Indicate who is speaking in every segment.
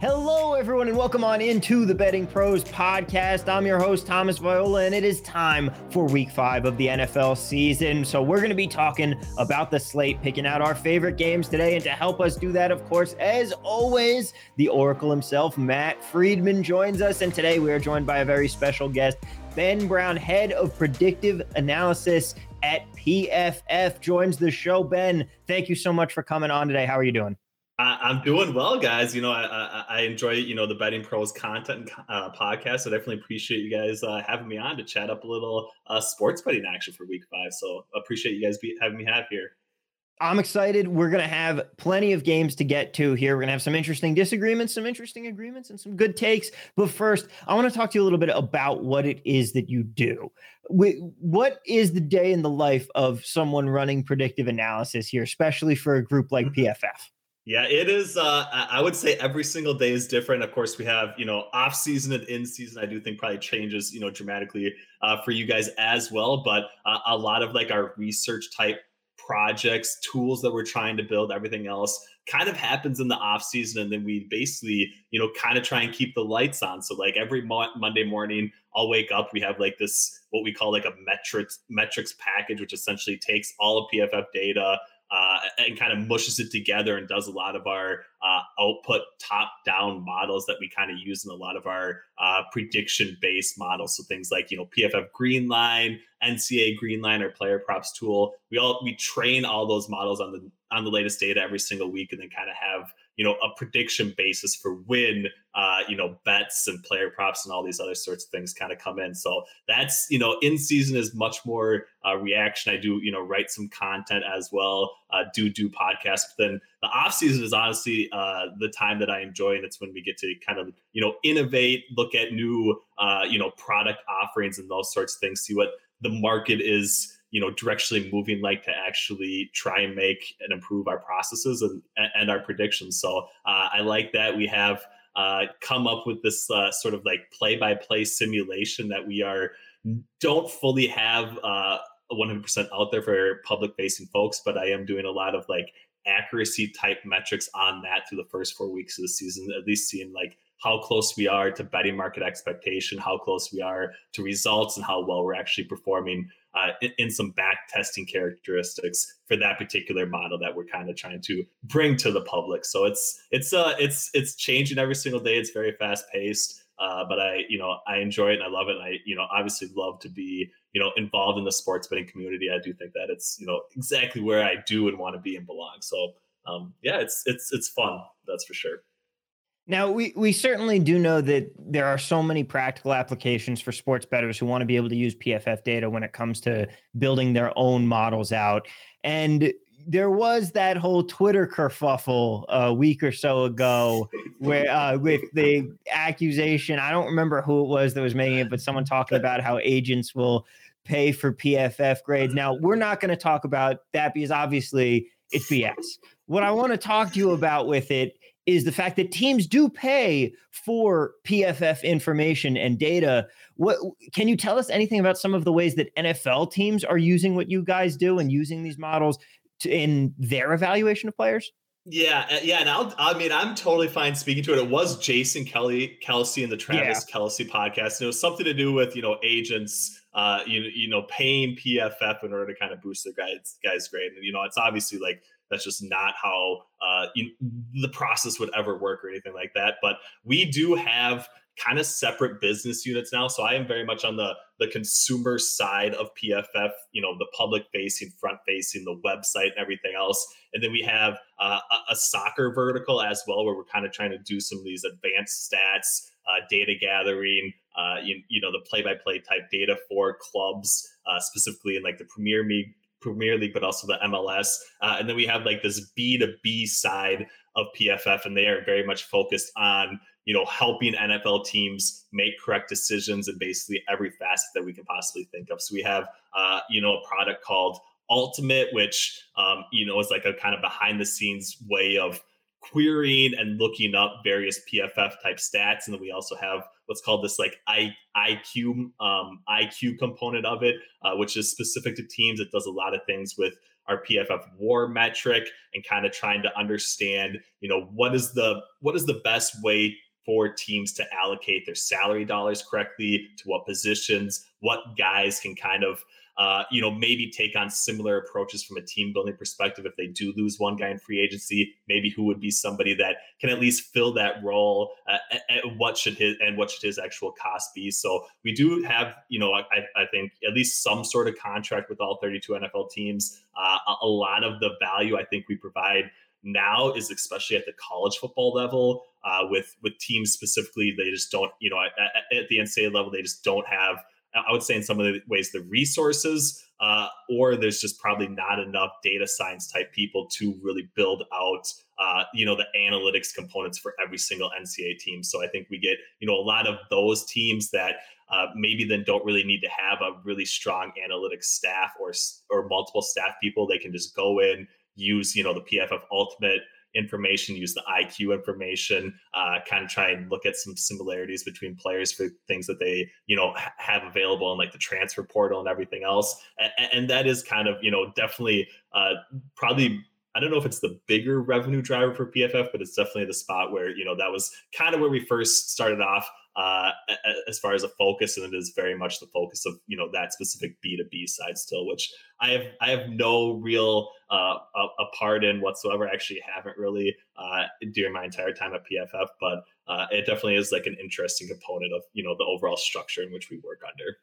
Speaker 1: Hello, everyone, and welcome on into the Betting Pros podcast. I'm your host, Thomas Viola, and it is time for week five of the NFL season. So, we're going to be talking about the slate, picking out our favorite games today. And to help us do that, of course, as always, the Oracle himself, Matt Friedman, joins us. And today we are joined by a very special guest, Ben Brown, head of predictive analysis at PFF, joins the show. Ben, thank you so much for coming on today. How are you doing?
Speaker 2: I, am doing well, guys. You know, I, I, I, enjoy you know the betting pros content uh, podcast. So definitely appreciate you guys uh, having me on to chat up a little uh, sports betting action for Week Five. So appreciate you guys be, having me have here.
Speaker 1: I'm excited. We're going to have plenty of games to get to here. We're going to have some interesting disagreements, some interesting agreements, and some good takes. But first, I want to talk to you a little bit about what it is that you do. What is the day in the life of someone running predictive analysis here, especially for a group like PFF?
Speaker 2: Yeah, it is. Uh, I would say every single day is different. Of course, we have you know off season and in season. I do think probably changes you know dramatically uh, for you guys as well. But uh, a lot of like our research type projects, tools that we're trying to build, everything else kind of happens in the off season, and then we basically you know kind of try and keep the lights on. So like every mo- Monday morning, I'll wake up. We have like this what we call like a metrics metrics package, which essentially takes all of PFF data uh, and kind of mushes it together and does a lot of our uh, output top down models that we kind of use in a lot of our uh, prediction based models. So things like, you know, PFF Greenline, NCAA Greenline, or Player Props tool. We all, we train all those models on the, on the latest data every single week and then kind of have you know a prediction basis for when uh, you know bets and player props and all these other sorts of things kind of come in. So that's you know in season is much more uh, reaction. I do you know write some content as well. Uh, do do podcasts. But then the off season is honestly uh, the time that I enjoy, and it's when we get to kind of you know innovate, look at new uh, you know product offerings and those sorts of things. See what the market is you know directionally moving like to actually try and make and improve our processes and and our predictions. So uh, i like that we have uh, come up with this uh, sort of like play by play simulation that we are don't fully have 100% uh, out there for public facing folks but i am doing a lot of like accuracy type metrics on that through the first four weeks of the season at least seeing like how close we are to betting market expectation, how close we are to results, and how well we're actually performing uh, in, some back testing characteristics for that particular model that we're kind of trying to bring to the public. So it's it's uh it's it's changing every single day. It's very fast paced. Uh, but I, you know, I enjoy it and I love it. And I, you know, obviously love to be, you know, involved in the sports betting community. I do think that it's, you know, exactly where I do and want to be and belong. So, um, yeah, it's it's it's fun. That's for sure.
Speaker 1: Now, we, we certainly do know that there are so many practical applications for sports bettors who want to be able to use PFF data when it comes to building their own models out. And there was that whole Twitter kerfuffle a week or so ago where uh, with the accusation, I don't remember who it was that was making it, but someone talking about how agents will pay for PFF grades. Now, we're not going to talk about that because obviously it's BS. What I want to talk to you about with it is the fact that teams do pay for PFF information and data. What can you tell us anything about some of the ways that NFL teams are using what you guys do and using these models to, in their evaluation of players?
Speaker 2: Yeah, uh, yeah, and I'll, I mean, I'm totally fine speaking to it. It was Jason Kelly, Kelce, and the Travis yeah. Kelce podcast. And it was something to do with you know agents, uh, you you know, paying PFF in order to kind of boost their guys guys grade. And you know, it's obviously like that's just not how uh, you, the process would ever work or anything like that. But we do have kind of separate business units now. So I am very much on the the consumer side of PFF, you know, the public facing, front facing, the website, and everything else. And then we have uh, a, a, soccer vertical as well, where we're kind of trying to do some of these advanced stats, uh, data gathering, uh, you, you know, the play by play type data for clubs, uh, specifically in like the Premier League, Premier League, but also the MLS. Uh, and then we have like this B2B side of PFF, and they are very much focused on you know helping NFL teams make correct decisions in basically every facet that we can possibly think of. So we have uh, you know a product called Ultimate, which um, you know is like a kind of behind the scenes way of querying and looking up various PFF type stats, and then we also have what's called this like I, IQ um, IQ component of it, uh, which is specific to teams. It does a lot of things with our PFF WAR metric and kind of trying to understand, you know, what is the what is the best way for teams to allocate their salary dollars correctly to what positions, what guys can kind of uh, you know, maybe take on similar approaches from a team building perspective. If they do lose one guy in free agency, maybe who would be somebody that can at least fill that role? Uh, what should his and what should his actual cost be? So we do have, you know, I, I think at least some sort of contract with all 32 NFL teams. Uh, a lot of the value I think we provide now is especially at the college football level uh, with with teams specifically they just don't you know at, at the NCAA level they just don't have I would say in some of the ways the resources, uh, or there's just probably not enough data science type people to really build out, uh, you know, the analytics components for every single NCAA team. So I think we get, you know, a lot of those teams that uh, maybe then don't really need to have a really strong analytics staff or or multiple staff people. They can just go in, use, you know, the PFF Ultimate information, use the IQ information, uh, kind of try and look at some similarities between players for things that they, you know, ha- have available in like the transfer portal and everything else. And, and that is kind of, you know, definitely uh, probably I don't know if it's the bigger revenue driver for PFF, but it's definitely the spot where you know that was kind of where we first started off uh, as far as a focus, and it is very much the focus of you know that specific B two B side still, which I have I have no real uh, a, a, part in whatsoever. I actually haven't really uh, during my entire time at PFF, but uh, it definitely is like an interesting component of you know the overall structure in which we work under.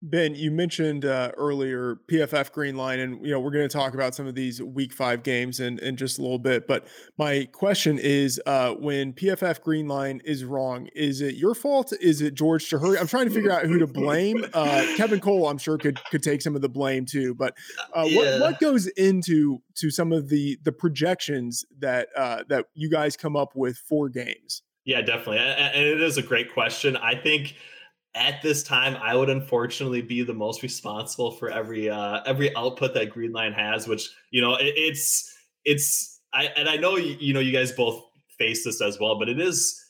Speaker 3: Ben, you mentioned uh, earlier PFF Green Line, and you know we're going to talk about some of these Week Five games in, in just a little bit. But my question is, uh, when PFF Green Line is wrong, is it your fault? Is it George Chahrouri? I'm trying to figure out who to blame. Uh, Kevin Cole, I'm sure could could take some of the blame too. But uh, yeah. what what goes into to some of the the projections that uh, that you guys come up with for games?
Speaker 2: Yeah, definitely, and it is a great question. I think at this time, I would unfortunately be the most responsible for every uh, every output that Greenline has, which you know it, it's it's I and I know you, you know you guys both face this as well, but it is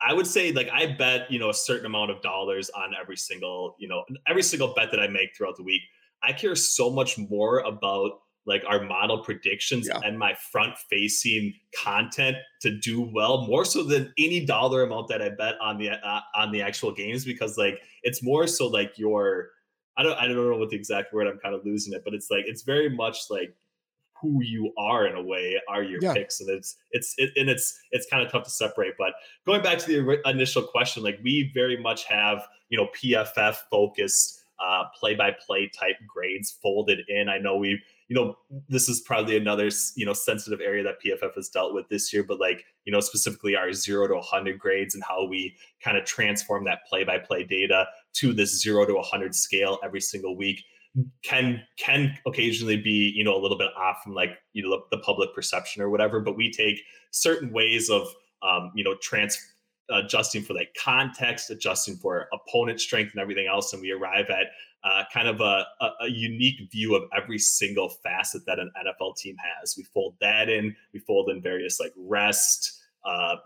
Speaker 2: I would say like I bet you know a certain amount of dollars on every single you know every single bet that I make throughout the week. I care so much more about like our model predictions yeah. and my front facing content to do well more so than any dollar amount that I bet on the uh, on the actual games because like it's more so like your I don't I don't know what the exact word I'm kind of losing it but it's like it's very much like who you are in a way are your yeah. picks and it's it's it, and it's it's kind of tough to separate but going back to the initial question like we very much have you know pff focused uh, play-by-play type grades folded in. I know we, you know, this is probably another, you know, sensitive area that PFF has dealt with this year, but like, you know, specifically our zero to 100 grades and how we kind of transform that play-by-play data to this zero to 100 scale every single week can can occasionally be you know a little bit off from like you know the public perception or whatever but we take certain ways of um, you know trans adjusting for like context, adjusting for opponent strength and everything else. And we arrive at uh, kind of a, a, a, unique view of every single facet that an NFL team has. We fold that in, we fold in various like rest, uh,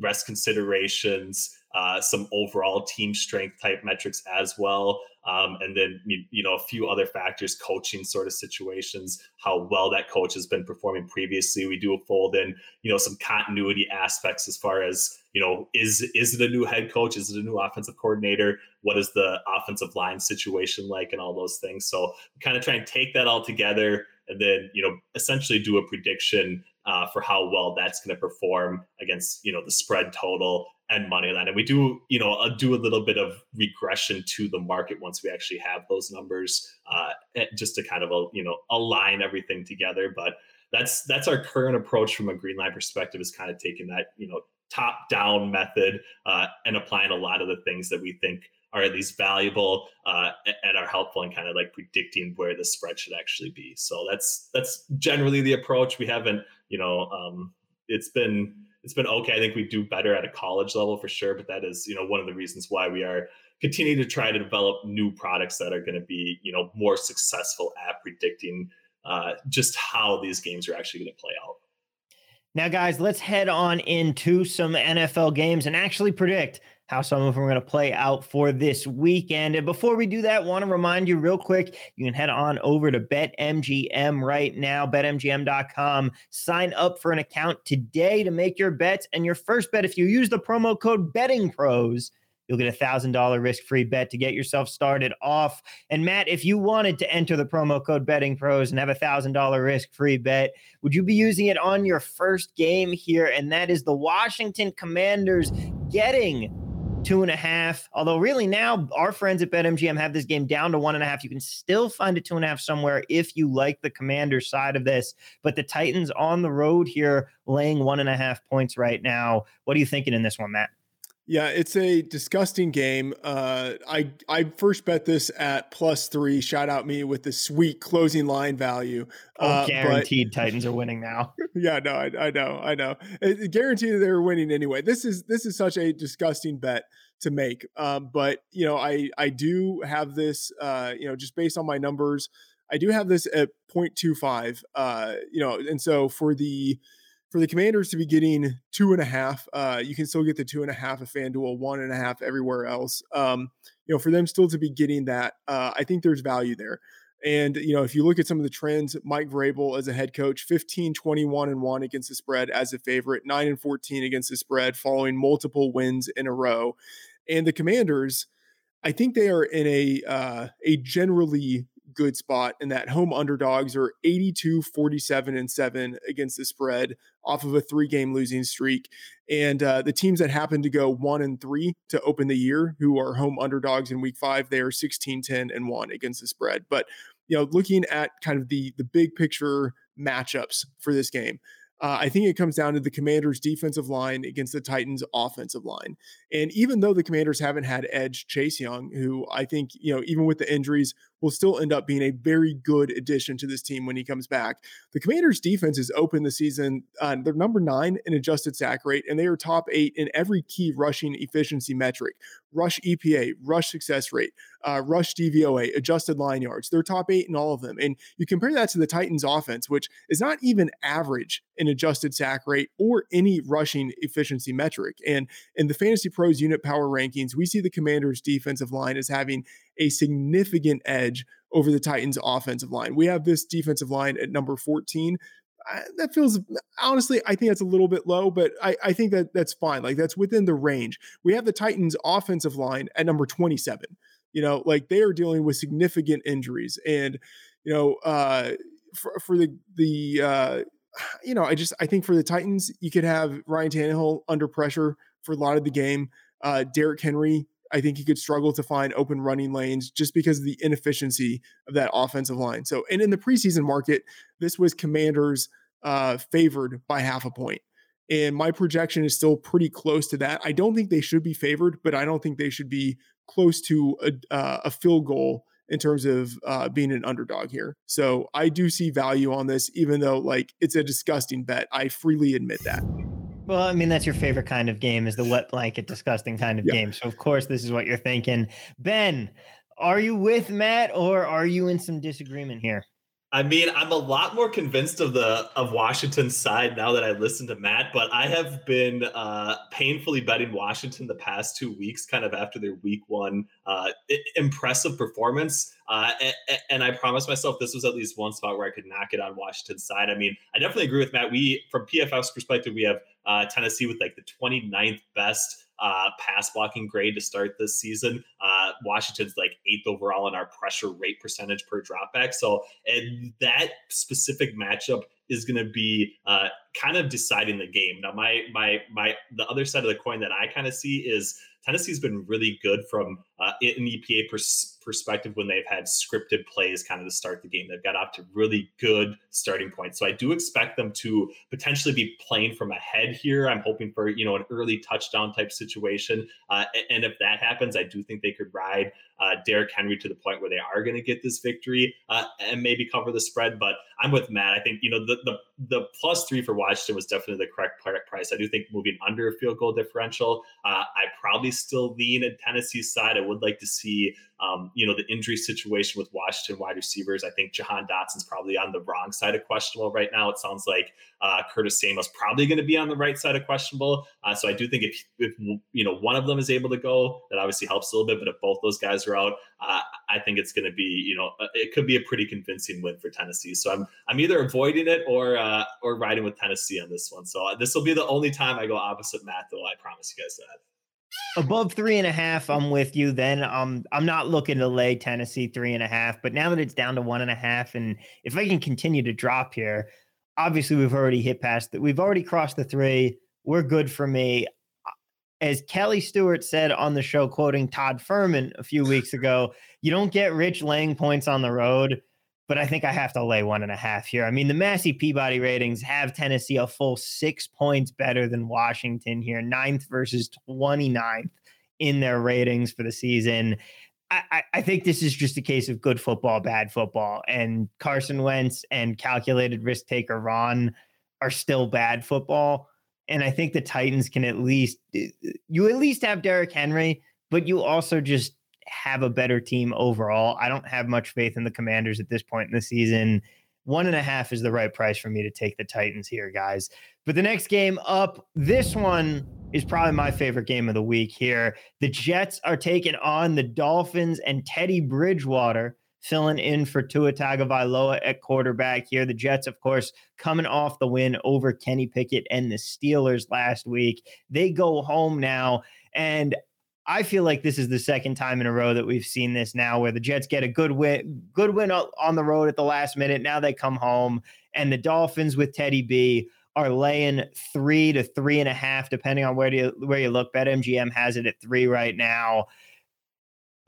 Speaker 2: rest considerations, uh, some overall team strength type metrics as well. Um, and then, you know, a few other factors, coaching sort of situations, how well that coach has been performing previously. We do fold in, you know, some continuity aspects as far as, you know, is is it a new head coach? Is it a new offensive coordinator? What is the offensive line situation like and all those things? So kind of try and take that all together and then, you know, essentially do a prediction uh, for how well that's going to perform against you know the spread total and money line. And we do you know uh, do a little bit of regression to the market once we actually have those numbers, uh, just to kind of uh, you know align everything together. But that's that's our current approach from a green line perspective is kind of taking that you know top down method uh, and applying a lot of the things that we think are at least valuable uh, and are helpful in kind of like predicting where the spread should actually be. So that's that's generally the approach. We haven't, you know, um, it's been it's been okay. I think we do better at a college level for sure, but that is you know one of the reasons why we are continuing to try to develop new products that are going to be you know more successful at predicting uh, just how these games are actually going to play out.
Speaker 1: Now, guys, let's head on into some NFL games and actually predict how some of them are going to play out for this weekend. And before we do that, want to remind you real quick, you can head on over to BetMGM right now, betmgm.com. Sign up for an account today to make your bets. And your first bet, if you use the promo code Betting Pros, You'll get a $1,000 risk free bet to get yourself started off. And Matt, if you wanted to enter the promo code Betting Pros and have a $1,000 risk free bet, would you be using it on your first game here? And that is the Washington Commanders getting two and a half. Although, really, now our friends at BetMGM have this game down to one and a half. You can still find a two and a half somewhere if you like the commander side of this. But the Titans on the road here, laying one and a half points right now. What are you thinking in this one, Matt?
Speaker 3: Yeah, it's a disgusting game. Uh, I I first bet this at plus three. Shout out me with the sweet closing line value.
Speaker 1: Oh, uh, guaranteed but, Titans are winning now.
Speaker 3: Yeah, no, I, I know, I know. It, guaranteed they're winning anyway. This is this is such a disgusting bet to make. Um, but you know, I I do have this. Uh, you know, just based on my numbers, I do have this at 0.25. Uh, you know, and so for the for the commanders to be getting two and a half, uh, you can still get the two and a half of FanDuel, one and a half everywhere else. Um, you know, for them still to be getting that, uh, I think there's value there. And, you know, if you look at some of the trends, Mike Vrabel as a head coach, 15, 21 and 1 against the spread as a favorite, 9 and 14 against the spread, following multiple wins in a row. And the commanders, I think they are in a uh, a generally good spot in that home underdogs are 82 47 and 7 against the spread off of a three game losing streak and uh, the teams that happen to go 1 and 3 to open the year who are home underdogs in week 5 they are 16 10 and 1 against the spread but you know looking at kind of the the big picture matchups for this game uh, I think it comes down to the Commanders' defensive line against the Titans' offensive line. And even though the Commanders haven't had Edge Chase Young, who I think, you know, even with the injuries, will still end up being a very good addition to this team when he comes back. The Commanders' defense is open the season. Uh, they're number nine in adjusted sack rate, and they are top eight in every key rushing efficiency metric rush EPA, rush success rate, uh, rush DVOA, adjusted line yards. They're top eight in all of them. And you compare that to the Titans' offense, which is not even average in adjusted sack rate or any rushing efficiency metric. And in the Fantasy Pros unit power rankings, we see the Commanders' defensive line as having a significant edge over the Titans' offensive line. We have this defensive line at number 14. that feels honestly, I think that's a little bit low, but I, I think that that's fine. Like that's within the range. We have the Titans' offensive line at number 27. You know, like they are dealing with significant injuries, and you know, uh, for, for the the uh, you know, I just I think for the Titans, you could have Ryan Tannehill under pressure for a lot of the game. Uh, Derrick Henry I think he could struggle to find open running lanes just because of the inefficiency of that offensive line. So, and in the preseason market, this was Commanders uh, favored by half a point. And my projection is still pretty close to that. I don't think they should be favored, but I don't think they should be close to a, uh, a field goal in terms of uh, being an underdog here. So I do see value on this, even though like it's a disgusting bet. I freely admit that.
Speaker 1: Well, I mean, that's your favorite kind of game is the wet blanket, disgusting kind of yeah. game. So, of course, this is what you're thinking. Ben, are you with Matt or are you in some disagreement here?
Speaker 2: I mean, I'm a lot more convinced of the of Washington's side now that I listened to Matt, but I have been uh, painfully betting Washington the past two weeks, kind of after their week one uh, impressive performance. Uh, and, and, I promised myself this was at least one spot where I could knock it on Washington's side. I mean, I definitely agree with Matt. We, from PFF's perspective, we have uh, Tennessee with like the 29th best uh, pass blocking grade to start this season. Uh, Washington's like eighth overall in our pressure rate percentage per dropback. So, and that specific matchup is going to be uh, kind of deciding the game. Now, my my my the other side of the coin that I kind of see is Tennessee's been really good from uh, an EPA pers- perspective when they've had scripted plays kind of to start the game. They've got off to really good starting points. So I do expect them to potentially be playing from ahead here. I'm hoping for, you know, an early touchdown type situation. Uh, and if that happens, I do think they could ride uh, Derrick Henry to the point where they are going to get this victory uh, and maybe cover the spread. But I'm with Matt. I think, you know, the, the the plus three for Washington was definitely the correct price. I do think moving under a field goal differential, uh, I probably still lean in Tennessee's side. I would like to see um, you know, the injury situation with Washington wide receivers. I think Jahan Dotson's probably on the wrong side of questionable right now. It sounds like uh, Curtis Samuel's probably going to be on the right side of questionable. Uh, so I do think if, if, you know one of them is able to go, that obviously helps a little bit. But if both those guys are out, uh, I think it's going to be you know uh, it could be a pretty convincing win for Tennessee. So I'm I'm either avoiding it or uh, or riding with Tennessee on this one. So uh, this will be the only time I go opposite Matt, though. I promise you guys that
Speaker 1: above three and a half, I'm with you. Then um, I'm not looking to lay Tennessee three and a half, but now that it's down to one and a half, and if I can continue to drop here, obviously we've already hit past that. We've already crossed the three. We're good for me. As Kelly Stewart said on the show, quoting Todd Fuhrman a few weeks ago, you don't get rich laying points on the road but I think I have to lay one and a half here. I mean, the Massey Peabody ratings have Tennessee a full six points better than Washington here, ninth versus 29th in their ratings for the season. I, I, think this is just a case of good football, bad football. And Carson Wentz and calculated risk taker Ron are still bad football. And I think the Titans can at least, you at least have Derrick Henry, but you also just have a better team overall. I don't have much faith in the Commanders at this point in the season. One and a half is the right price for me to take the Titans here, guys. But the next game up, this one is probably my favorite game of the week here. The Jets are taking on the Dolphins and Teddy Bridgewater filling in for Tua Tagovailoa at quarterback here. The Jets, of course, coming off the win over Kenny Pickett and the Steelers last week. They go home now. And I feel like this is the second time in a row that we've seen this now where the Jets get a good win, good win on the road at the last minute. Now they come home, and the Dolphins with Teddy B are laying three to three and a half, depending on where you where you look. BetMGM has it at three right now.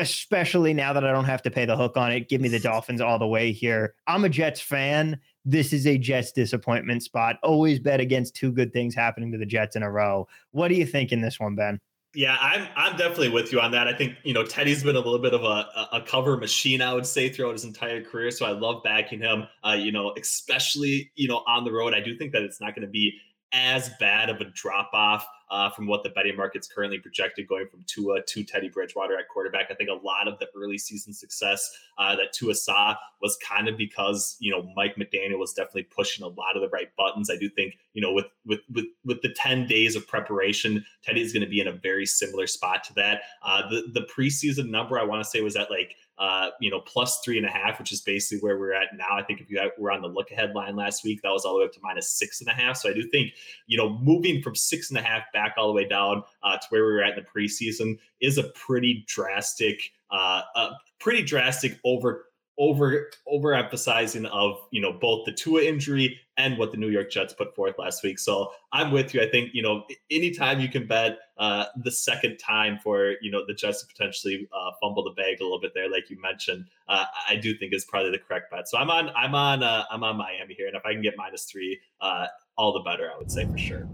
Speaker 1: Especially now that I don't have to pay the hook on it, give me the Dolphins all the way here. I'm a Jets fan. This is a Jets disappointment spot. Always bet against two good things happening to the Jets in a row. What do you think in this one, Ben?
Speaker 2: Yeah, I'm I'm definitely with you on that. I think you know Teddy's been a little bit of a, a cover machine, I would say, throughout his entire career. So I love backing him. Uh, you know, especially you know on the road. I do think that it's not going to be as bad of a drop off uh, from what the betting market's currently projected going from Tua to Teddy Bridgewater at quarterback. I think a lot of the early season success uh, that Tua saw was kind of because you know Mike McDaniel was definitely pushing a lot of the right buttons. I do think you know with with with with the ten days of preparation, Teddy is going to be in a very similar spot to that. Uh, the the preseason number I want to say was at like uh, you know, plus three and a half, which is basically where we're at now. I think if you were on the look ahead line last week, that was all the way up to minus six and a half. So I do think, you know, moving from six and a half back all the way down uh, to where we were at in the preseason is a pretty drastic, uh, a pretty drastic over over overemphasizing of you know both the Tua injury and what the New York Jets put forth last week. So I'm with you. I think you know anytime you can bet uh, the second time for you know the Jets to potentially uh, fumble the bag a little bit there, like you mentioned, uh, I do think is probably the correct bet. So I'm on I'm on uh, I'm on Miami here, and if I can get minus three, uh, all the better. I would say for sure.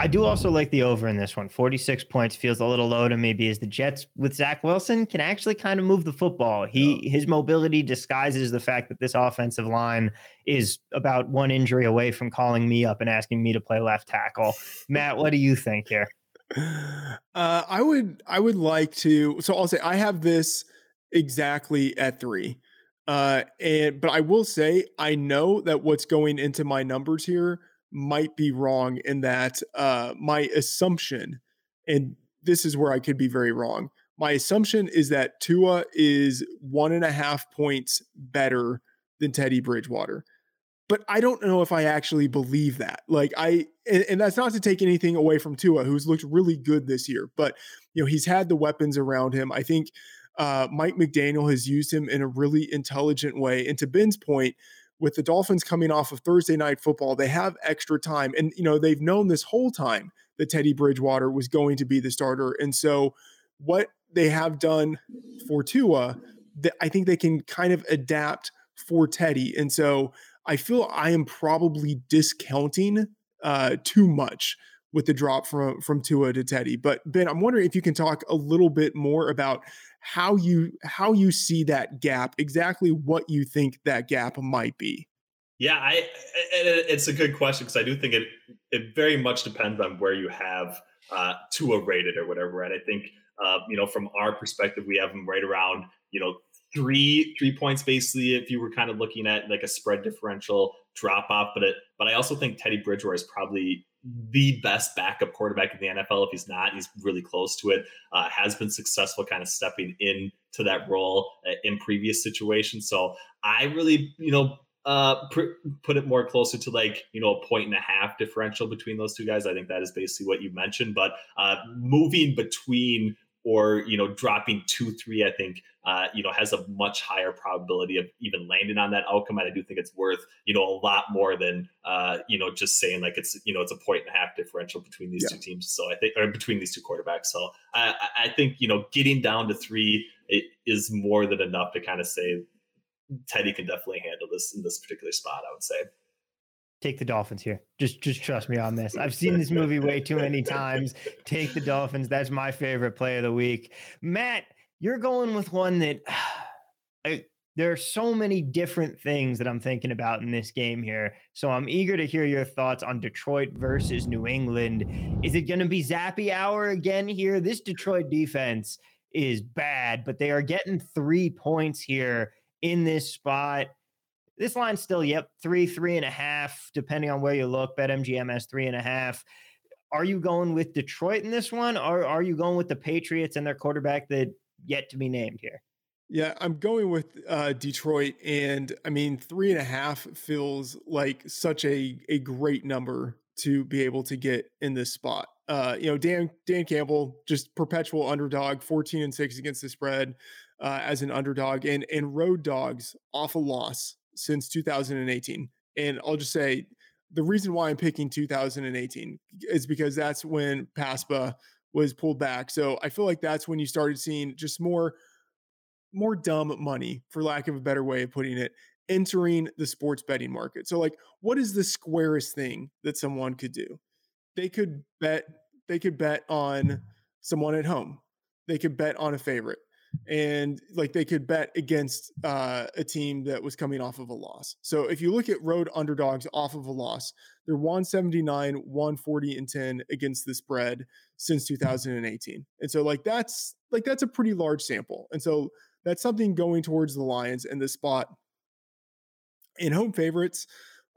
Speaker 1: I do also like the over in this one. 46 points feels a little low to me because the Jets with Zach Wilson can actually kind of move the football. He his mobility disguises the fact that this offensive line is about one injury away from calling me up and asking me to play left tackle. Matt, what do you think here?
Speaker 3: Uh, I would I would like to so I'll say I have this exactly at 3. Uh, and but I will say I know that what's going into my numbers here might be wrong in that uh, my assumption, and this is where I could be very wrong. My assumption is that Tua is one and a half points better than Teddy Bridgewater. But I don't know if I actually believe that. Like I, and, and that's not to take anything away from Tua, who's looked really good this year. But you know, he's had the weapons around him. I think uh, Mike McDaniel has used him in a really intelligent way. And to Ben's point, with the Dolphins coming off of Thursday night football, they have extra time. And, you know, they've known this whole time that Teddy Bridgewater was going to be the starter. And so what they have done for Tua, I think they can kind of adapt for Teddy. And so I feel I am probably discounting uh, too much with the drop from from Tua to Teddy. But Ben, I'm wondering if you can talk a little bit more about how you how you see that gap, exactly what you think that gap might be.
Speaker 2: Yeah, I it's a good question because I do think it it very much depends on where you have uh, Tua rated or whatever. Right? I think uh, you know from our perspective, we have him right around you know three three points basically. If you were kind of looking at like a spread differential drop off, but it but I also think Teddy Bridgewater is probably the best backup quarterback in the NFL. If he's not, he's really close to it. Uh, has been successful, kind of stepping in to that role uh, in previous situations. So I really, you know, uh, pr- put it more closer to like you know a point and a half differential between those two guys. I think that is basically what you mentioned. But uh, moving between or you know dropping two three, I think uh, you know has a much higher probability of even landing on that outcome. And I do think it's worth you know a lot more than uh, you know just saying like it's you know it's a point and a half differential between these yeah. two teams. So I think or between these two quarterbacks. So I, I think you know getting down to three is more than enough to kind of say Teddy can definitely handle this in this particular spot. I would say.
Speaker 1: Take the Dolphins here. Just just trust me on this. I've seen this movie way too many times. Take the Dolphins. That's my favorite play of the week. Matt, you're going with one that I, there are so many different things that I'm thinking about in this game here. So I'm eager to hear your thoughts on Detroit versus New England. Is it going to be Zappe hour again here? This Detroit defense is bad, but they are getting three points here in this spot. This line's still, yep, three, three and a half, depending on where you look. BetMGM has three and a half. Are you going with Detroit in this one, or are you going with the Patriots and their quarterback that yet to be named here?
Speaker 3: Yeah, I'm going with uh, Detroit, and I mean three and a half feels like such a a great number to be able to get in this spot. Uh, you know, Dan Dan Campbell, just perpetual underdog, 14 and six against the spread uh, as an underdog and and road dogs off a loss since 2018. And I'll just say the reason why I'm picking 2018 is because that's when PASPA was pulled back. So I feel like that's when you started seeing just more more dumb money, for lack of a better way of putting it, entering the sports betting market. So like what is the squarest thing that someone could do? They could bet they could bet on someone at home. They could bet on a favorite and like they could bet against uh, a team that was coming off of a loss. So if you look at road underdogs off of a loss, they're 179, 140 and 10 against the spread since 2018. And so like that's like that's a pretty large sample. And so that's something going towards the Lions in this spot. In home favorites,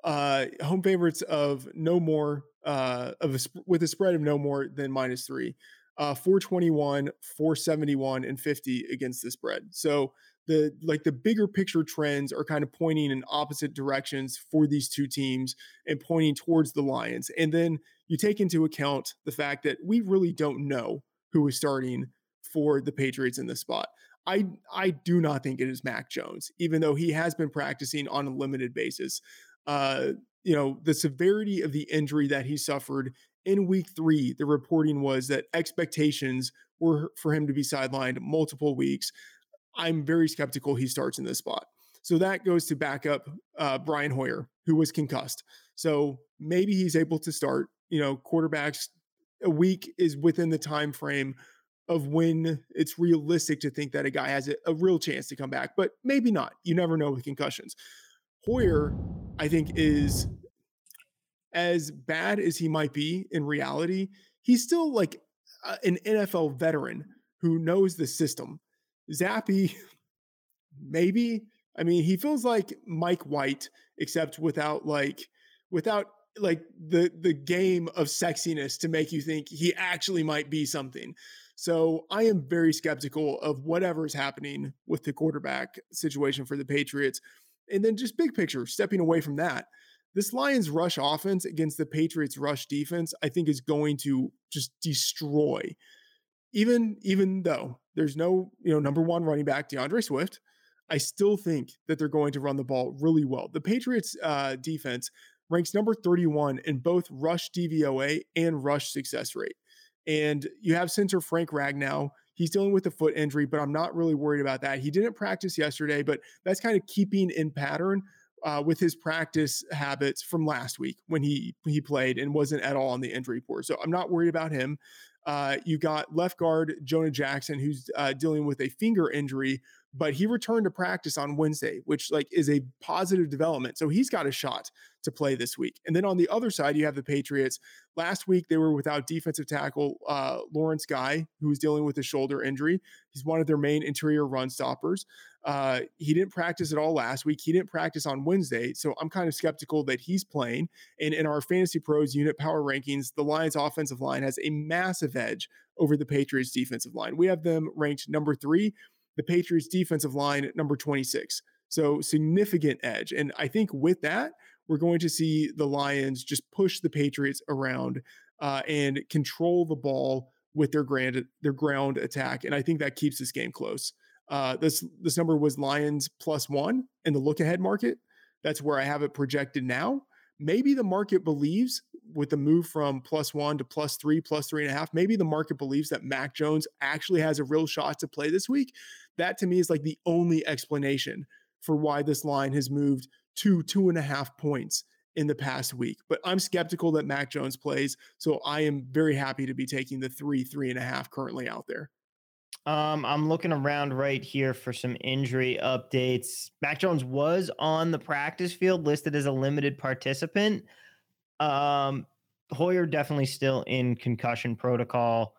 Speaker 3: uh home favorites of no more uh of a, with a spread of no more than minus 3 uh, 421, 471, and 50 against the spread. So the like the bigger picture trends are kind of pointing in opposite directions for these two teams and pointing towards the Lions. And then you take into account the fact that we really don't know who is starting for the Patriots in this spot. I I do not think it is Mac Jones, even though he has been practicing on a limited basis. Uh, you know, the severity of the injury that he suffered in week three, the reporting was that expectations were for him to be sidelined multiple weeks. I'm very skeptical he starts in this spot. So that goes to back up uh, Brian Hoyer, who was concussed. So maybe he's able to start. You know, quarterbacks a week is within the time frame of when it's realistic to think that a guy has a, a real chance to come back, but maybe not. You never know with concussions. Hoyer, I think, is as bad as he might be in reality, he's still like an NFL veteran who knows the system. Zappe, maybe. I mean, he feels like Mike White, except without like without like the the game of sexiness to make you think he actually might be something. So I am very skeptical of whatever is happening with the quarterback situation for the Patriots. And then just big picture, stepping away from that, this Lions rush offense against the Patriots rush defense, I think is going to just destroy. Even even though there's no, you know, number one running back D'Andre Swift, I still think that they're going to run the ball really well. The Patriots uh, defense ranks number 31 in both rush DVOA and rush success rate. And you have center Frank Ragnow. He's dealing with a foot injury, but I'm not really worried about that. He didn't practice yesterday, but that's kind of keeping in pattern uh, with his practice habits from last week when he he played and wasn't at all on the injury report. So I'm not worried about him. Uh, you got left guard Jonah Jackson, who's uh, dealing with a finger injury, but he returned to practice on Wednesday, which like is a positive development. So he's got a shot to play this week. And then on the other side, you have the Patriots. Last week they were without defensive tackle uh, Lawrence Guy, who was dealing with a shoulder injury. He's one of their main interior run stoppers. Uh, he didn't practice at all last week. He didn't practice on Wednesday. So I'm kind of skeptical that he's playing. And in our Fantasy Pros unit power rankings, the Lions offensive line has a massive edge over the Patriots defensive line. We have them ranked number three the Patriots defensive line at number 26. So significant edge. And I think with that, we're going to see the Lions just push the Patriots around uh, and control the ball with their grand their ground attack. And I think that keeps this game close. Uh, this this number was Lions plus one in the look ahead market. That's where I have it projected now. Maybe the market believes with the move from plus one to plus three, plus three and a half, maybe the market believes that Mac Jones actually has a real shot to play this week. That to me is like the only explanation for why this line has moved to two and a half points in the past week. But I'm skeptical that Mac Jones plays. So I am very happy to be taking the three, three and a half currently out there.
Speaker 1: Um, I'm looking around right here for some injury updates. Mac Jones was on the practice field listed as a limited participant. Um, Hoyer definitely still in concussion protocol.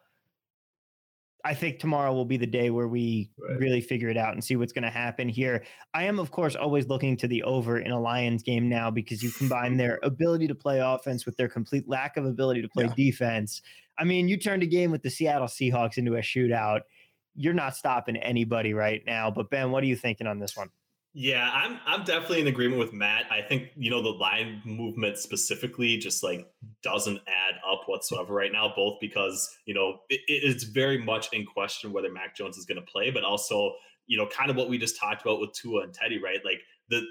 Speaker 1: I think tomorrow will be the day where we right. really figure it out and see what's going to happen here. I am, of course, always looking to the over in a Lions game now because you combine their ability to play offense with their complete lack of ability to play yeah. defense. I mean, you turned a game with the Seattle Seahawks into a shootout. You're not stopping anybody right now. But Ben, what are you thinking on this one?
Speaker 2: Yeah, I'm I'm definitely in agreement with Matt. I think you know the line movement specifically just like doesn't add up whatsoever right now. Both because you know it, it's very much in question whether Mac Jones is going to play, but also you know kind of what we just talked about with Tua and Teddy, right? Like the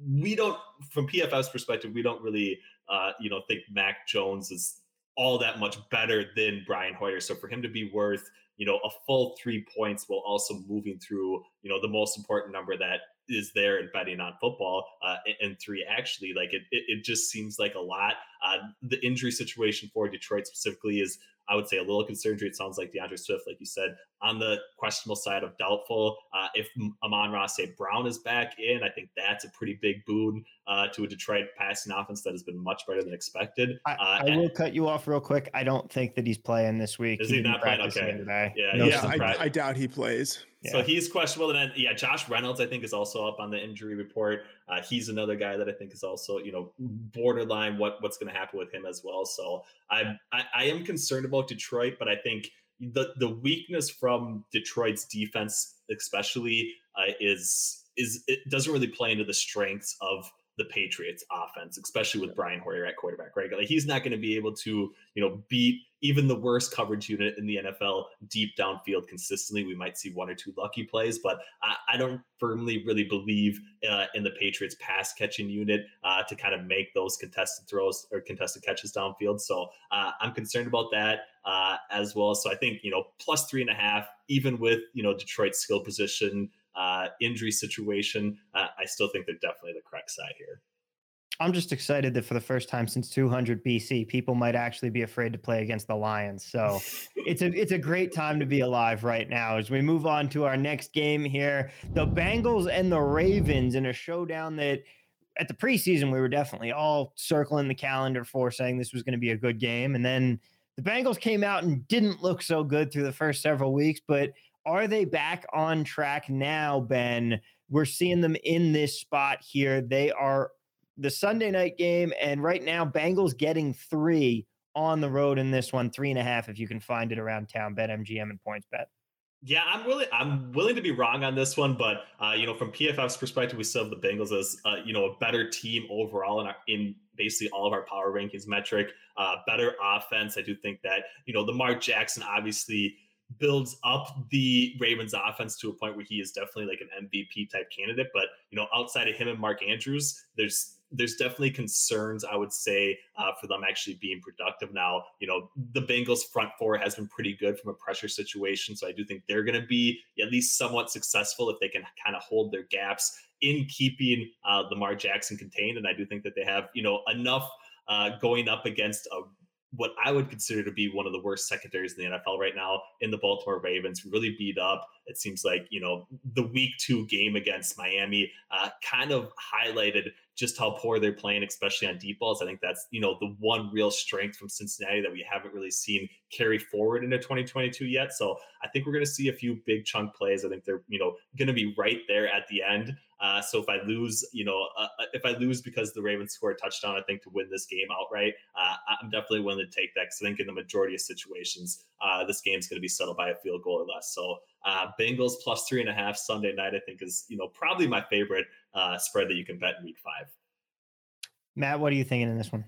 Speaker 2: we don't from PFF's perspective, we don't really uh, you know think Mac Jones is all that much better than Brian Hoyer. So for him to be worth you know a full three points while also moving through you know the most important number that is there in betting on football uh, and three actually like it, it, it just seems like a lot uh, the injury situation for detroit specifically is I would say a little concerned. It sounds like D'Andre Swift, like you said, on the questionable side of doubtful. Uh, if Amon-Ra St. Brown is back in, I think that's a pretty big boon uh, to a Detroit passing offense that has been much better than expected.
Speaker 1: I, uh, I will cut you off real quick. I don't think that he's playing this week.
Speaker 2: Is he, he not playing? Okay.
Speaker 1: Today.
Speaker 3: Yeah, no, yeah I, I, doubt he plays.
Speaker 2: Yeah. So he's questionable. And then, yeah, Josh Reynolds, I think, is also up on the injury report. Uh, he's another guy that I think is also, you know, borderline what what's going to happen with him as well. So I, I, I am concerned about Detroit, but I think the the weakness from Detroit's defense, especially, uh, is is it doesn't really play into the strengths of the Patriots offense, especially with Brian Hoyer at quarterback, right? Like he's not going to be able to, you know, beat even the worst coverage unit in the NFL deep downfield consistently. We might see one or two lucky plays, but I, I don't firmly really believe uh, in the Patriots pass catching unit uh, to kind of make those contested throws or contested catches downfield. So uh, I'm concerned about that uh, as well. So I think, you know, plus three and a half, even with, you know, Detroit's skill position, uh, injury situation, uh, I still think they're definitely the correct side here.
Speaker 1: I'm just excited that for the first time since 200 BC, people might actually be afraid to play against the Lions. So it's a it's a great time to be alive right now. As we move on to our next game here, the Bengals and the Ravens in a showdown that at the preseason we were definitely all circling the calendar for, saying this was going to be a good game, and then the Bengals came out and didn't look so good through the first several weeks, but are they back on track now, Ben? We're seeing them in this spot here. They are the Sunday night game, and right now, Bengals getting three on the road in this one, three and a half if you can find it around town. Bet MGM and PointsBet.
Speaker 2: Yeah, I'm willing. I'm willing to be wrong on this one, but uh, you know, from PFF's perspective, we still have the Bengals as uh, you know a better team overall in our, in basically all of our power rankings metric. Uh, better offense. I do think that you know Lamar Jackson obviously builds up the Ravens offense to a point where he is definitely like an MVP type candidate. But you know, outside of him and Mark Andrews, there's there's definitely concerns I would say uh, for them actually being productive now. You know, the Bengals front four has been pretty good from a pressure situation, so I do think they're going to be at least somewhat successful if they can kind of hold their gaps in keeping uh, Lamar Jackson contained. And I do think that they have you know enough uh, going up against a what I would consider to be one of the worst secondaries in the NFL right now in the Baltimore Ravens, really beat up. It seems like you know the week two game against Miami uh, kind of highlighted just how poor they're playing, especially on deep balls. I think that's you know the one real strength from Cincinnati that we haven't really seen carry forward into 2022 yet. So I think we're going to see a few big chunk plays. I think they're you know going to be right there at the end. Uh, so if I lose, you know, uh, uh, if I lose because the Ravens score a touchdown, I think to win this game outright, uh, I'm definitely willing to take that because I think in the majority of situations, uh, this game's going to be settled by a field goal or less. So uh, Bengals plus three and a half Sunday night, I think is you know probably my favorite uh, spread that you can bet in Week Five.
Speaker 1: Matt, what are you thinking in this one?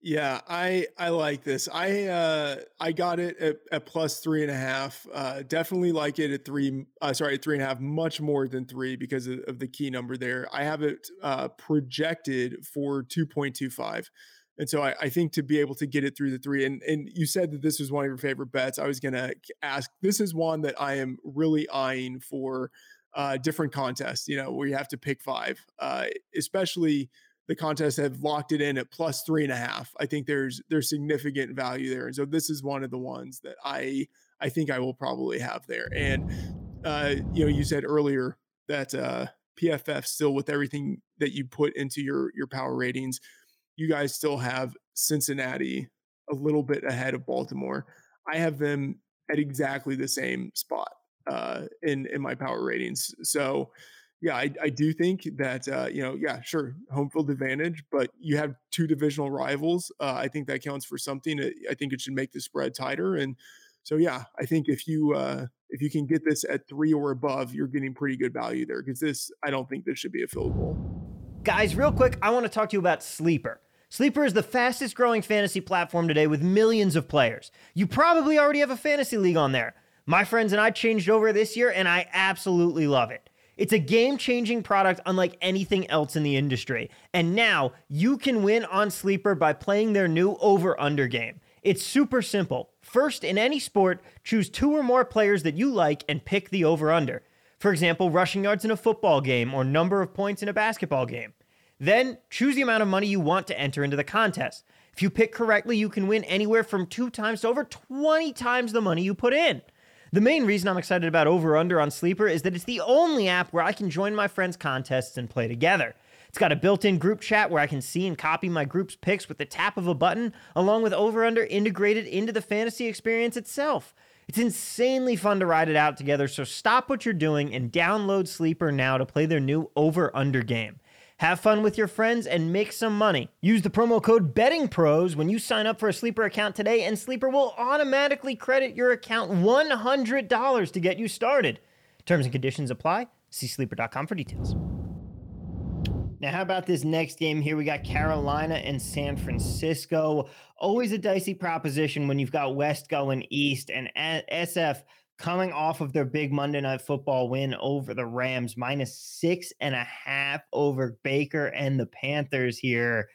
Speaker 3: Yeah, I I like this. I uh I got it at, at plus three and a half. Uh definitely like it at three uh sorry, at three and a half, much more than three because of, of the key number there. I have it uh projected for 2.25. And so I, I think to be able to get it through the three, and and you said that this was one of your favorite bets. I was gonna ask, this is one that I am really eyeing for uh different contests, you know, where you have to pick five. Uh especially the contest have locked it in at plus three and a half. I think there's there's significant value there, and so this is one of the ones that I I think I will probably have there. And uh, you know, you said earlier that uh, PFF still with everything that you put into your your power ratings, you guys still have Cincinnati a little bit ahead of Baltimore. I have them at exactly the same spot uh, in in my power ratings. So yeah, I, I do think that uh, you know, yeah, sure, home field advantage, but you have two divisional rivals. Uh, I think that counts for something. I think it should make the spread tighter, and so yeah, I think if you uh, if you can get this at three or above, you're getting pretty good value there because this I don't think this should be a field goal.
Speaker 1: Guys, real quick, I want to talk to you about Sleeper. Sleeper is the fastest growing fantasy platform today with millions of players. You probably already have a fantasy league on there. My friends and I changed over this year, and I absolutely love it. It's a game changing product unlike anything else in the industry. And now you can win on Sleeper by playing their new over under game. It's super simple. First, in any sport, choose two or more players that you like and pick the over under. For example, rushing yards in a football game or number of points in a basketball game. Then, choose the amount of money you want to enter into the contest. If you pick correctly, you can win anywhere from two times to over 20 times the money you put in. The main reason I'm excited about Over Under on Sleeper is that it's the only app where I can join my friends' contests and play together. It's got a built in group chat where I can see and copy my group's picks with the tap of a button, along with Over Under integrated into the fantasy experience itself. It's insanely fun to ride it out together, so stop what you're doing and download Sleeper now to play their new Over Under game. Have fun with your friends and make some money. Use the promo code Betting Pros when you sign up for a Sleeper account today, and Sleeper will automatically credit your account $100 to get you started. Terms and conditions apply. See sleeper.com for details. Now, how about this next game here? We got Carolina and San Francisco. Always a dicey proposition when you've got West going east and SF coming off of their big Monday Night Football win over the Rams, minus six and a half over Baker and the Panthers here.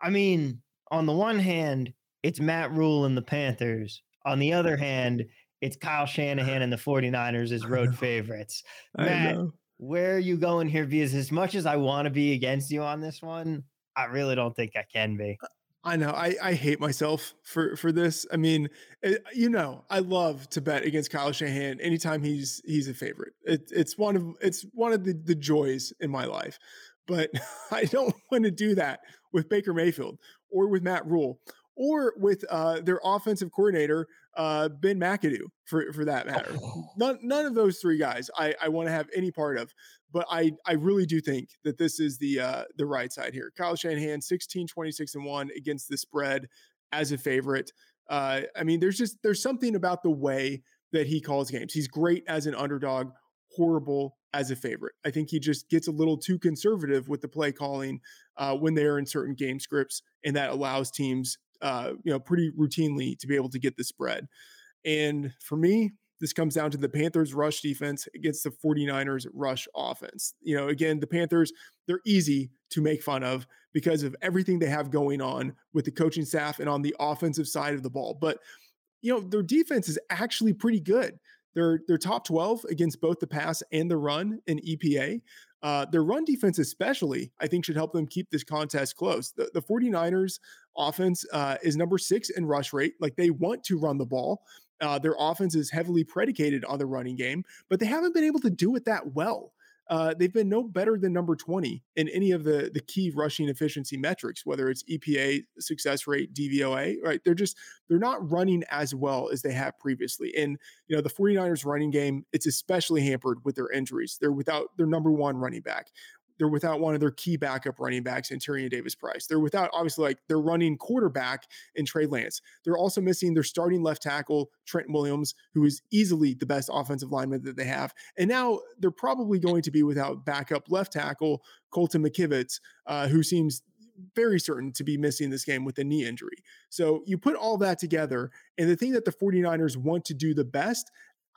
Speaker 1: I mean, on the one hand, it's Matt Rhule and the Panthers. On the other hand, it's Kyle Shanahan and the 49ers as road favorites. Matt, where are you going here? Because as much as I want to be against you on this one, I really don't think I can be. Uh,
Speaker 3: I know. I, I hate myself for for this. I mean, it, eh, you know, I love to bet against Kyle Shanahan anytime he's he's a favorite. It, it's one of it's one of the, the joys in my life. But I don't want to do that with Baker Mayfield or with Matt Rhule or with uh, their offensive coordinator uh, Ben McAdoo for for that matter. Oh. None none of those three guys I I want to have any part of but I I really do think that this is the uh, the right side here. Kyle Shanahan 16 26 and 1 against the spread as a favorite. Uh, I mean there's just there's something about the way that he calls games. He's great as an underdog, horrible as a favorite. I think he just gets a little too conservative with the play calling uh, when they are in certain game scripts, and that allows teams, uh, you know, pretty routinely to be able to get the spread. And for me, this comes down to the Panthers rush defense against the 49ers rush offense. You know, again, the Panthers, they're easy to make fun of because of everything they have going on with the coaching staff and on the offensive side of the ball. But, you know, their defense is actually pretty good. They're they're top 12 against both the pass and the run in EPA. Uh, their run defense, especially, I think, should help them keep this contest close. The, the 49ers offense uh, is number six in rush rate. Like they want to run the ball. Uh, their offense is heavily predicated on the running game, but they haven't been able to do it that well. Uh, they've been no better than number 20 in any of the, the key rushing efficiency metrics, whether it's EPA, success rate, DVOA, right? They're just, they're not running as well as they have previously. And, you know, the 49ers running game, it's especially hampered with their injuries. They're without their number one running back. They're without one of their key backup running backs in Tyrion Davis Price. They're without obviously like their running quarterback in Trey Lance. They're also missing their starting left tackle, Trent Williams, who is easily the best offensive lineman that they have. And now they're probably going to be without backup left tackle, Colton McKivitz, uh, who seems very certain to be missing this game with a knee injury. So you put all that together, and the thing that the 49ers want to do the best,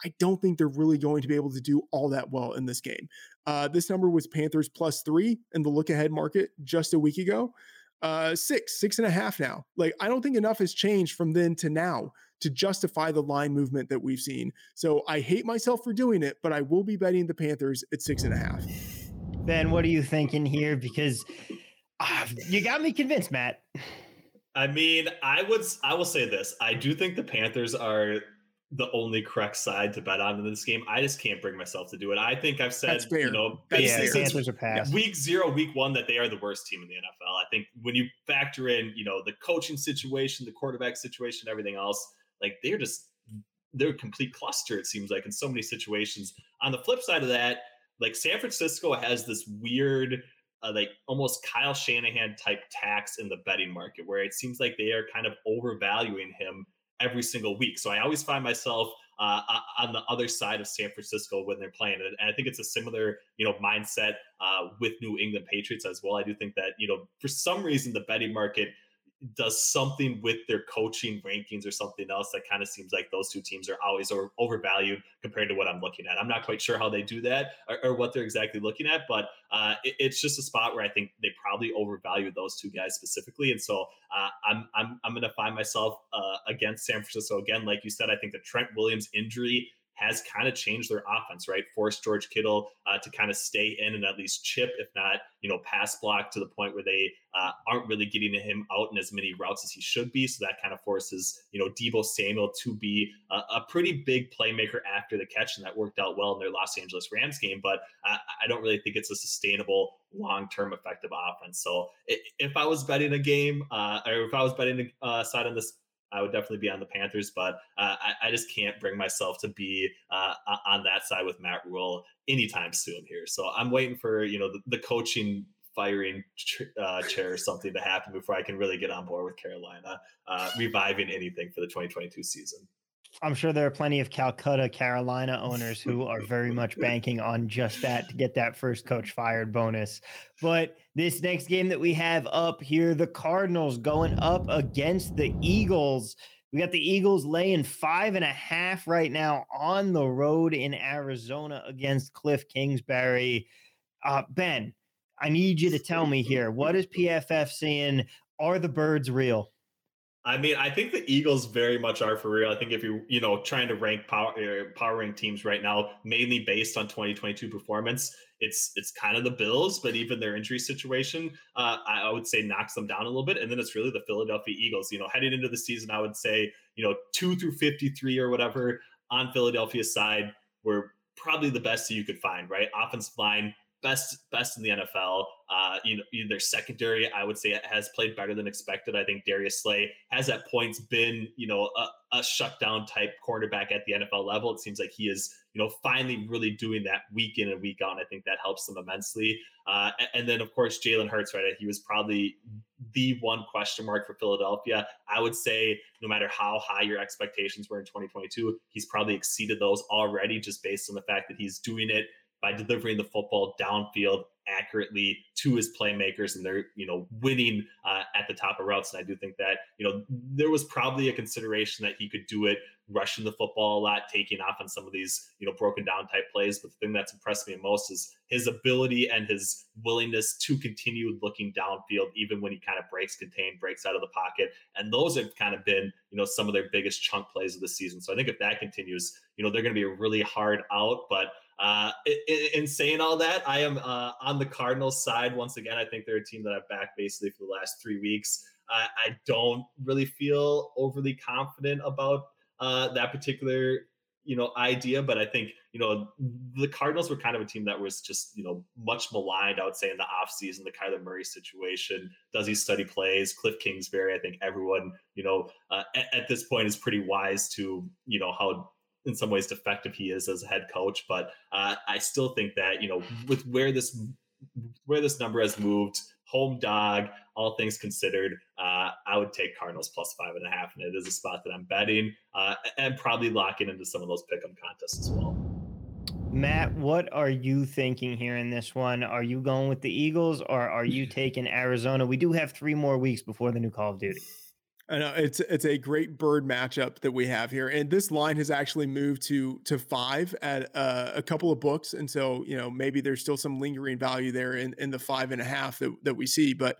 Speaker 3: I don't think they're really going to be able to do all that well in this game. Uh, this number was Panthers plus three in the look ahead market just a week ago. Uh, six, six and a half now. Like, I don't think enough has changed from then to now to justify the line movement that we've seen. So I hate myself for doing it, but I will be betting the Panthers at six and a half.
Speaker 1: Ben, what are you thinking here? Because uh, you got me convinced, Matt.
Speaker 2: I mean, I would I will say this. I do think the Panthers are the only correct side to bet on in this game. I just can't bring myself to do it. I think I've said, you know,
Speaker 1: yeah, since
Speaker 2: week zero, week one, that they are the worst team in the NFL. I think when you factor in, you know, the coaching situation, the quarterback situation, everything else, like they're just they're a complete cluster. It seems like in so many situations. On the flip side of that, like San Francisco has this weird. Uh, like almost Kyle Shanahan type tax in the betting market, where it seems like they are kind of overvaluing him every single week. So I always find myself uh, on the other side of San Francisco when they're playing. And I think it's a similar, you know, mindset uh, with New England Patriots as well. I do think that, you know, for some reason, the betting market does something with their coaching rankings or something else that kind of seems like those two teams are always over, overvalued compared to what I'm looking at. I'm not quite sure how they do that or, or what they're exactly looking at, but uh, it, it's just a spot where I think they probably overvalue those two guys specifically. And so uh, I'm I'm I'm going to find myself uh, against San Francisco again. Like you said, I think the Trent Williams injury has kind of changed their offense, right? Forced George Kittle uh, to kind of stay in and at least chip, if not, you know, pass block to the point where they uh, aren't really getting him out in as many routes as he should be. So that kind of forces, you know, Deebo Samuel to be a, a pretty big playmaker after the catch. And that worked out well in their Los Angeles Rams game. But I, I don't really think it's a sustainable long term effective offense. So if I was betting a game, uh, or if I was betting a uh, side on this I would definitely be on the Panthers, but uh, I, I, just can't bring myself to be uh, on that side with Matt Rhule anytime soon here. So I'm waiting for you know the, the coaching firing uh, chair or something to happen before I can really get on board with Carolina uh, reviving anything for the 2022 season.
Speaker 1: I'm sure there are plenty of Calcutta, Carolina owners who are very much banking on just that to get that first coach fired bonus. But this next game that we have up here, the Cardinals going up against the Eagles. We got the Eagles laying five and a half right now on the road in Arizona against Cliff Kingsbury. Uh, ben, I need you to tell me here what is PFF saying? Are the birds real?
Speaker 2: I mean, I think the Eagles very much are for real. I think if you're, you know, trying to rank power uh, power rank teams right now, mainly based on 2022 performance, it's it's kind of the Bills, but even their injury situation, uh, I, I would say knocks them down a little bit. And then it's really the Philadelphia Eagles. You know, heading into the season, I would say, you know, two through 53 or whatever on Philadelphia's side were probably the best that you could find. Right, offensive line best best in the NFL. Uh, you know, their secondary, I would say, it has played better than expected. I think Darius Slay has at points been, you know, a, a shutdown type cornerback at the NFL level. It seems like he is, you know, finally really doing that week in and week out. I think that helps them immensely. Uh, and then, of course, Jalen Hurts, right? He was probably the one question mark for Philadelphia. I would say, no matter how high your expectations were in 2022, he's probably exceeded those already just based on the fact that he's doing it by delivering the football downfield accurately to his playmakers and they're you know winning uh, at the top of routes. And i do think that you know there was probably a consideration that he could do it rushing the football a lot taking off on some of these you know broken down type plays. But the thing that's impressed me most is his ability and his willingness to continue looking downfield even when he kind of breaks contained breaks out of the pocket. And those have kind of been you know some of their biggest chunk plays of the season. So i think if that continues you know they're going to be a really hard out but uh, in, in, saying all that, I am uh, on the Cardinals side once again. I think they're a team that I've backed basically for the last three weeks. I, I don't really feel overly confident about uh, that particular you know idea but i think you know the cardinals were kind of a team that was just you know much maligned i would say in the offseason the kyler murray situation does he study plays cliff kingsbury i think everyone you know uh, at, at, this point is pretty wise to you know how in some ways defective he is as a head coach but uh, i still think that you know with where this where this number has moved home dog, all things considered, uh, I would take Cardinals plus five and a half, and it is a spot that I'm betting, uh, and probably locking into some of those pick'em contests as well.
Speaker 1: Matt, what are you thinking here in this one? Are you going with the Eagles or are you taking Arizona? We do have three more weeks before the new Call of Duty.
Speaker 3: I know it's it's a great bird matchup that we have here, and this line has actually moved to to five at uh, a couple of books, and so you know maybe there's still some lingering value there in in the five and a half that that we see, but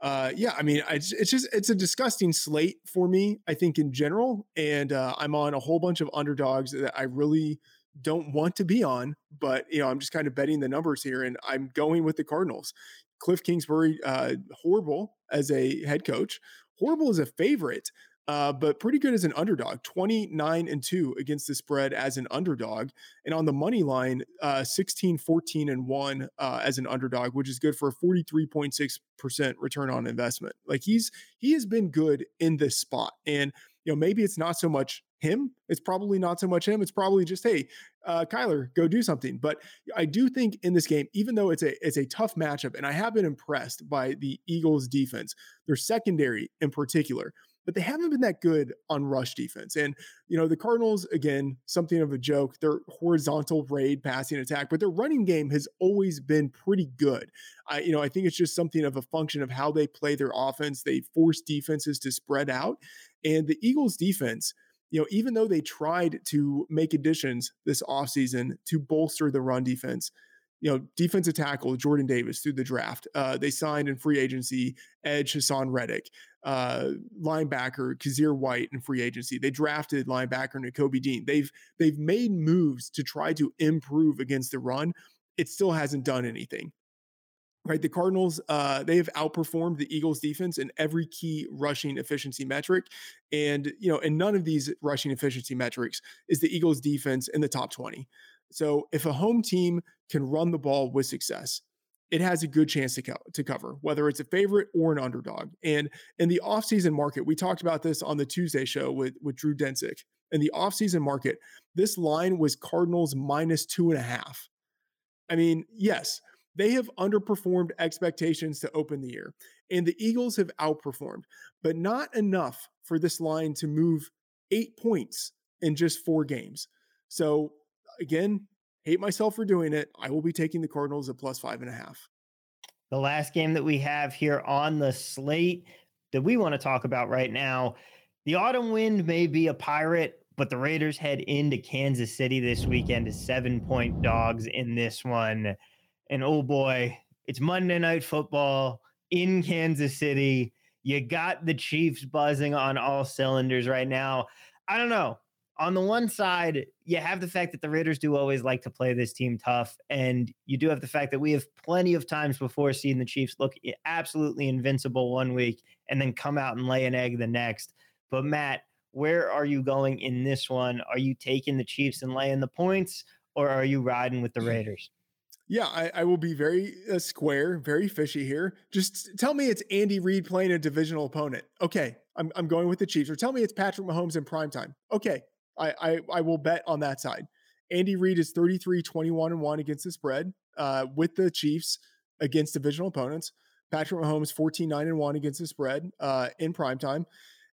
Speaker 3: uh, yeah, I mean, it's, it's just it's a disgusting slate for me. I think in general, and uh, I'm on a whole bunch of underdogs that I really don't want to be on, but you know I'm just kind of betting the numbers here, and I'm going with the Cardinals. Cliff Kingsbury, uh, horrible as a head coach, horrible as a favorite, uh, but pretty good as an underdog 29 and 2 against the spread as an underdog. And on the money line, uh, 16, 14 and 1 uh, as an underdog, which is good for a 43.6% return on investment. Like he's, he has been good in this spot. And, you know, maybe it's not so much him. It's probably not so much him. It's probably just, hey, uh, Kyler, go do something. But I do think in this game, even though it's a it's a tough matchup, and I have been impressed by the Eagles' defense, their secondary in particular, but they haven't been that good on rush defense. And you know, the Cardinals again, something of a joke. Their horizontal raid passing attack, but their running game has always been pretty good. I you know, I think it's just something of a function of how they play their offense. They force defenses to spread out, and the Eagles' defense you know, even though they tried to make additions this offseason to bolster the run defense, you know, defensive tackle Jordan Davis through the draft. Uh, they signed in free agency edge Haason Reddick, uh, linebacker Kyzir White in free agency. They drafted linebacker Nakobe Dean. They've they've made moves to try to improve against the run. It still hasn't done anything right? The Cardinals, uh, they have outperformed the Eagles defense in every key rushing efficiency metric. And, you know, in none of these rushing efficiency metrics is the Eagles defense in the top 20. So if a home team can run the ball with success, it has a good chance to, co- to cover, whether it's a favorite or an underdog. And in the offseason market, we talked about this on the Tuesday show with, with Drew Dinsick. In the offseason market, this line was Cardinals minus two and a half. I mean, yes, they have underperformed expectations to open the year, and the Eagles have outperformed, but not enough for this line to move eight points in just four games. So, again, hate myself for doing it. I will be taking the Cardinals at plus five and a half.
Speaker 1: The last game that we have here on the slate that we want to talk about right now the autumn wind may be a pirate, but the Raiders head into Kansas City this weekend as seven point dogs in this one. And oh boy, it's Monday Night Football in Kansas City. You got the Chiefs buzzing on all cylinders right now. I don't know. On the one side, you have the fact that the Raiders do always like to play this team tough. And you do have the fact that we have plenty of times before seeing the Chiefs look absolutely invincible one week and then come out and lay an egg the next. But Matt, where are you going in this one? Are you taking the Chiefs and laying the points, or are you riding with the Raiders?
Speaker 3: Yeah, I, I, will be very uh, square, very fishy here. Just tell me it's Andy Reid playing a divisional opponent. Okay, I'm, I'm going with the Chiefs. Or tell me it's Patrick Mahomes in prime time. Okay, I, I, I will bet on that side. Andy Reid is 33, 21, and 1 against the spread uh, with the Chiefs against divisional opponents. Patrick Mahomes 14, 9, and 1 against the spread uh, in prime time.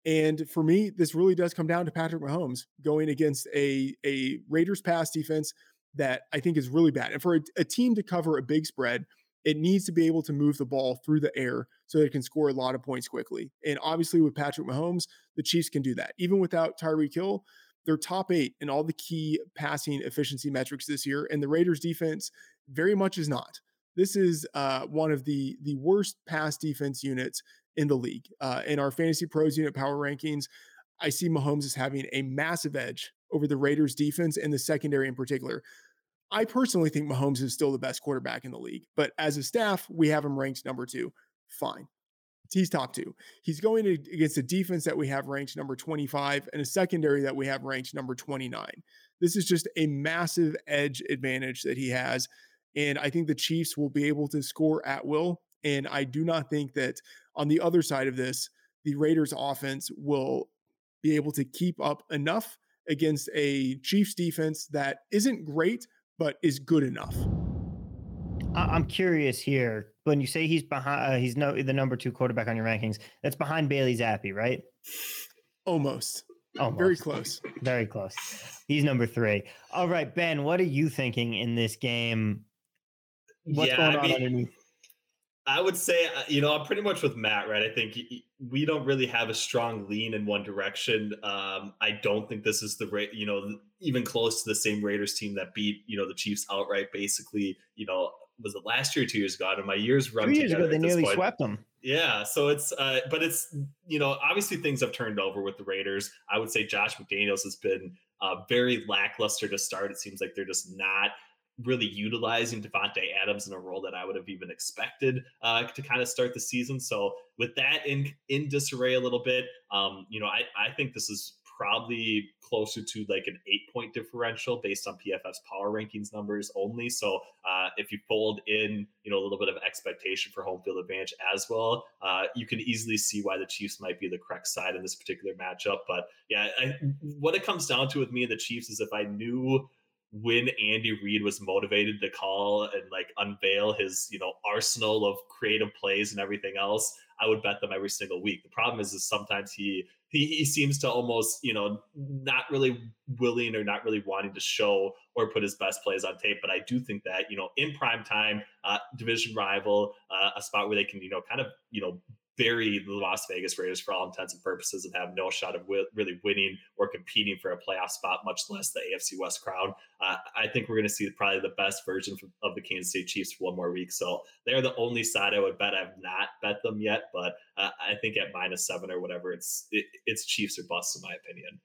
Speaker 3: And for me, this really does come down to Patrick Mahomes going against a, a Raiders pass defense that I think is really bad. And for a, a, team to cover a big spread, it needs to be able to move the ball through the air so it can score a lot of points quickly. And obviously, with Patrick Mahomes, the Chiefs can do that. Even without Tyreek Hill, they're top eight in all the key passing efficiency metrics this year. And the Raiders defense very much is not. This is uh, one of the the worst pass defense units in the league. Uh, in our fantasy pros unit power rankings, I see Mahomes as having a massive edge over the Raiders defense and the secondary in particular. I personally think Mahomes is still the best quarterback in the league, but as a staff, we have him ranked number two. Fine. He's top two. He's going against a defense that we have ranked number 25 and a secondary that we have ranked number 29. This is just a massive edge advantage that he has. And I think the Chiefs will be able to score at will. And I do not think that on the other side of this, the Raiders offense will be able to keep up enough against a Chiefs defense that isn't great, but is good enough.
Speaker 1: I'm curious here. When you say he's behind, uh, he's no the number two quarterback on your rankings. That's behind Bailey Zappe, right?
Speaker 3: Almost.
Speaker 1: Almost.
Speaker 3: Very close.
Speaker 1: Very close. He's number three. All right, Ben. What are you thinking in this game? What's
Speaker 2: yeah,
Speaker 1: going
Speaker 2: I
Speaker 1: on
Speaker 2: mean,
Speaker 1: underneath?
Speaker 2: I would say, uh, you know, I'm pretty much with Matt, right? I think we don't really have a strong lean in one direction. Um, I don't think this is the you know, even close to the same Raiders team that beat, you know, the Chiefs outright. Basically, you know, was it last year, two years ago? And my years run
Speaker 1: Two years
Speaker 2: together
Speaker 1: ago, they nearly
Speaker 2: point.
Speaker 1: swept them.
Speaker 2: Yeah, so it's uh but it's you know, obviously things have turned over with the Raiders. I would say Josh McDaniels has been uh very lackluster to start. It seems like they're just not really utilizing Davante Adams in a role that I would have even expected uh, to kind of start the season. So with that in in disarray a little bit, um, you know, I I think this is probably closer to like an eight point differential based on PFF's power rankings numbers only. So uh, if you fold in, you know, a little bit of expectation for home field advantage as well, uh, you can easily see why the Chiefs might be the correct side in this particular matchup. But yeah, I, what it comes down to with me and the Chiefs is if I knew when Andy Reid was motivated to call and like unveil his, you know, arsenal of creative plays and everything else, I would bet them every single week. The problem is, is sometimes he he, he seems to almost, you know, not really willing or not really wanting to show or put his best plays on tape. But I do think that, you know, in prime time, uh, division rival, uh, a spot where they can, you know, kind of, you know, bury the Las Vegas Raiders for all intents and purposes and have no shot of w- really winning or competing for a playoff spot, much less the AFC West crown. Uh, I think we're going to see probably the best version of the Kansas City Chiefs for one more week. So they're the only side I would bet. I've not bet them yet, but uh, I think at minus seven or whatever, it's it, it's Chiefs or bust in my opinion.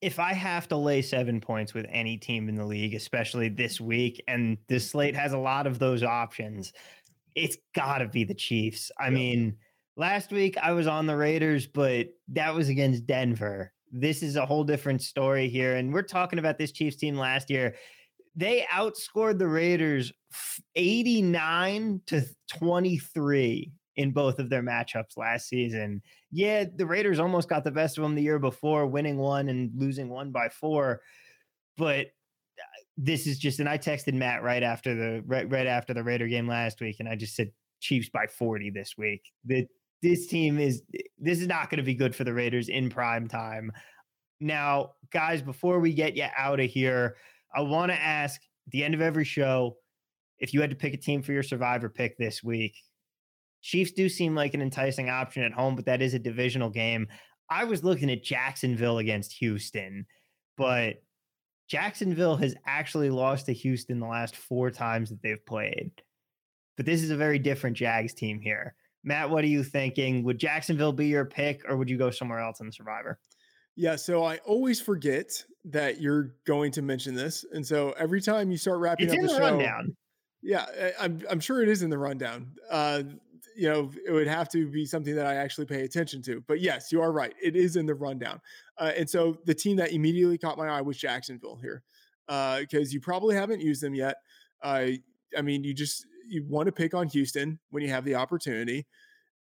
Speaker 1: If I have to lay seven points with any team in the league, especially this week, and this slate has a lot of those options, it's got to be the Chiefs. I mean Last week I was on the Raiders, but that was against Denver. This is a whole different story here. And we're talking about this Chiefs team last year. They outscored the Raiders 89 to 23 in both of their matchups last season. Yeah, the Raiders almost got the best of them the year before, winning one and losing one by four. But uh, this is just, and I texted Matt right after the right, right after the Raider game last week, and I just said Chiefs by 40 this week. The this team is this is not going to be good for the Raiders in prime time. Now, guys, before we get you out of here, I want to ask the end of every show if you had to pick a team for your survivor pick this week. Chiefs do seem like an enticing option at home, but that is a divisional game. I was looking at Jacksonville against Houston, but Jacksonville has actually lost to Houston the last four times that they've played. But this is a very different Jags team here. Matt, what are you thinking? Would Jacksonville be your pick or would you go somewhere else in Survivor?
Speaker 3: Yeah, so I always forget that you're going to mention this. And so every time you start wrapping
Speaker 1: it's
Speaker 3: up the,
Speaker 1: the
Speaker 3: show,
Speaker 1: rundown.
Speaker 3: Yeah, I'm I'm sure it is in the rundown. Uh, you know, it would have to be something that I actually pay attention to. But yes, you are right. It is in the rundown. Uh, and so the team that immediately caught my eye was Jacksonville here, because uh, you probably haven't used them yet. Uh, I mean, you just you want to pick on Houston when you have the opportunity.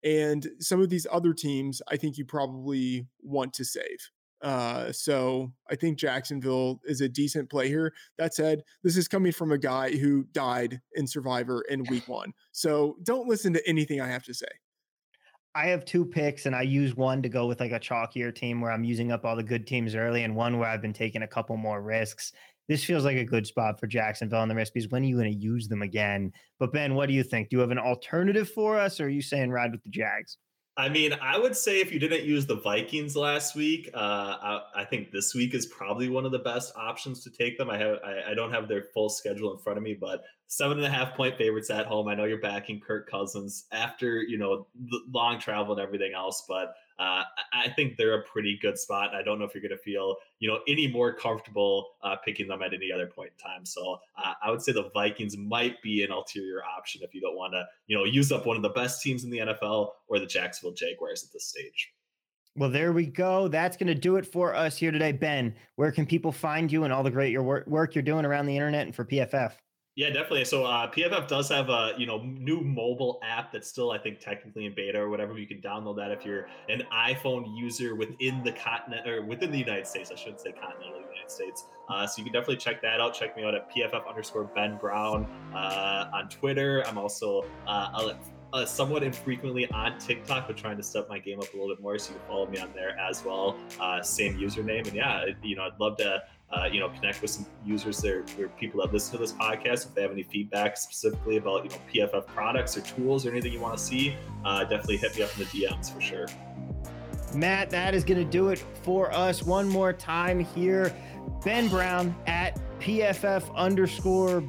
Speaker 3: And some of these other teams, I think you probably want to save. Uh, so I think Jacksonville is a decent play here. That said, this is coming from a guy who died in Survivor in week one. So don't listen to anything I have to say.
Speaker 1: I have two picks, and I use one to go with like a chalkier team where I'm using up all the good teams early, and one where I've been taking a couple more risks this feels like a good spot for Jacksonville and the because when are you going to use them again? But Ben, what do you think? Do you have an alternative for us, or are you saying ride with the Jags?
Speaker 2: I mean, I would say if you didn't use the Vikings last week, uh, I, I, think this week is probably one of the best options to take them. I have I, I, don't have their full schedule in front of me, but seven and a half point favorites at home. I know you're backing Kirk Cousins after you know the long travel and everything else, but uh, I think they're a pretty good spot. I don't know if you're going to feel, you know, any more comfortable uh, picking them at any other point in time. So uh, I would say the Vikings might be an ulterior option if you don't want to, you know, use up one of the best teams in the NFL or the Jacksonville Jaguars at this stage.
Speaker 1: Well, there we go. That's going to do it for us here today. Ben, where can people find you and all the great your work, work you're doing around the internet and for PFF?
Speaker 2: Yeah, definitely. So uh, PFF does have a you know new mobile app that's still I think technically in beta or whatever. You can download that if you're an iPhone user within the continent or within the United States. I shouldn't say continental United States. Uh, so you can definitely check that out. Check me out at PFF underscore Ben Brown uh, on Twitter. I'm also uh, somewhat infrequently on TikTok, but trying to step my game up a little bit more. So you can follow me on there as well. Uh, same username, and yeah, you know I'd love to uh, you know, connect with some users there, or people that listen to this podcast. If they have any feedback specifically about, you know, PFF products or tools or anything you want to see, uh, definitely hit me up in the DMs for sure.
Speaker 1: Matt, that is going to do it for us one more time here. Ben Brown at PFF underscore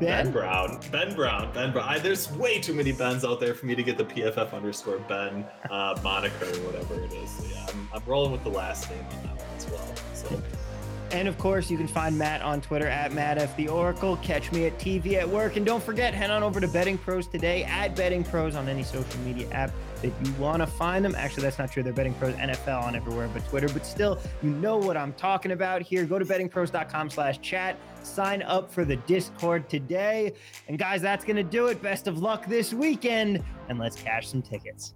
Speaker 2: Ben? ben? Brown. Ben Brown. Ben Brown. I, there's way too many Bens out there for me to get the PFF underscore Ben uh, moniker or whatever it is. So yeah, I'm, I'm rolling with the last name on that one as well. So.
Speaker 1: And of course, you can find Matt on Twitter at Matt the Oracle. Catch me at TV at work. And don't forget, head on over to Betting Pros today at Betting Pros on any social media app that you want to find them. Actually, that's not true. They're Betting Pros NFL on everywhere but Twitter. But still, you know what I'm talking about here. Go to bettingpros.com slash chat. Sign up for the Discord today. And guys, that's going to do it. Best of luck this weekend. And let's cash some tickets.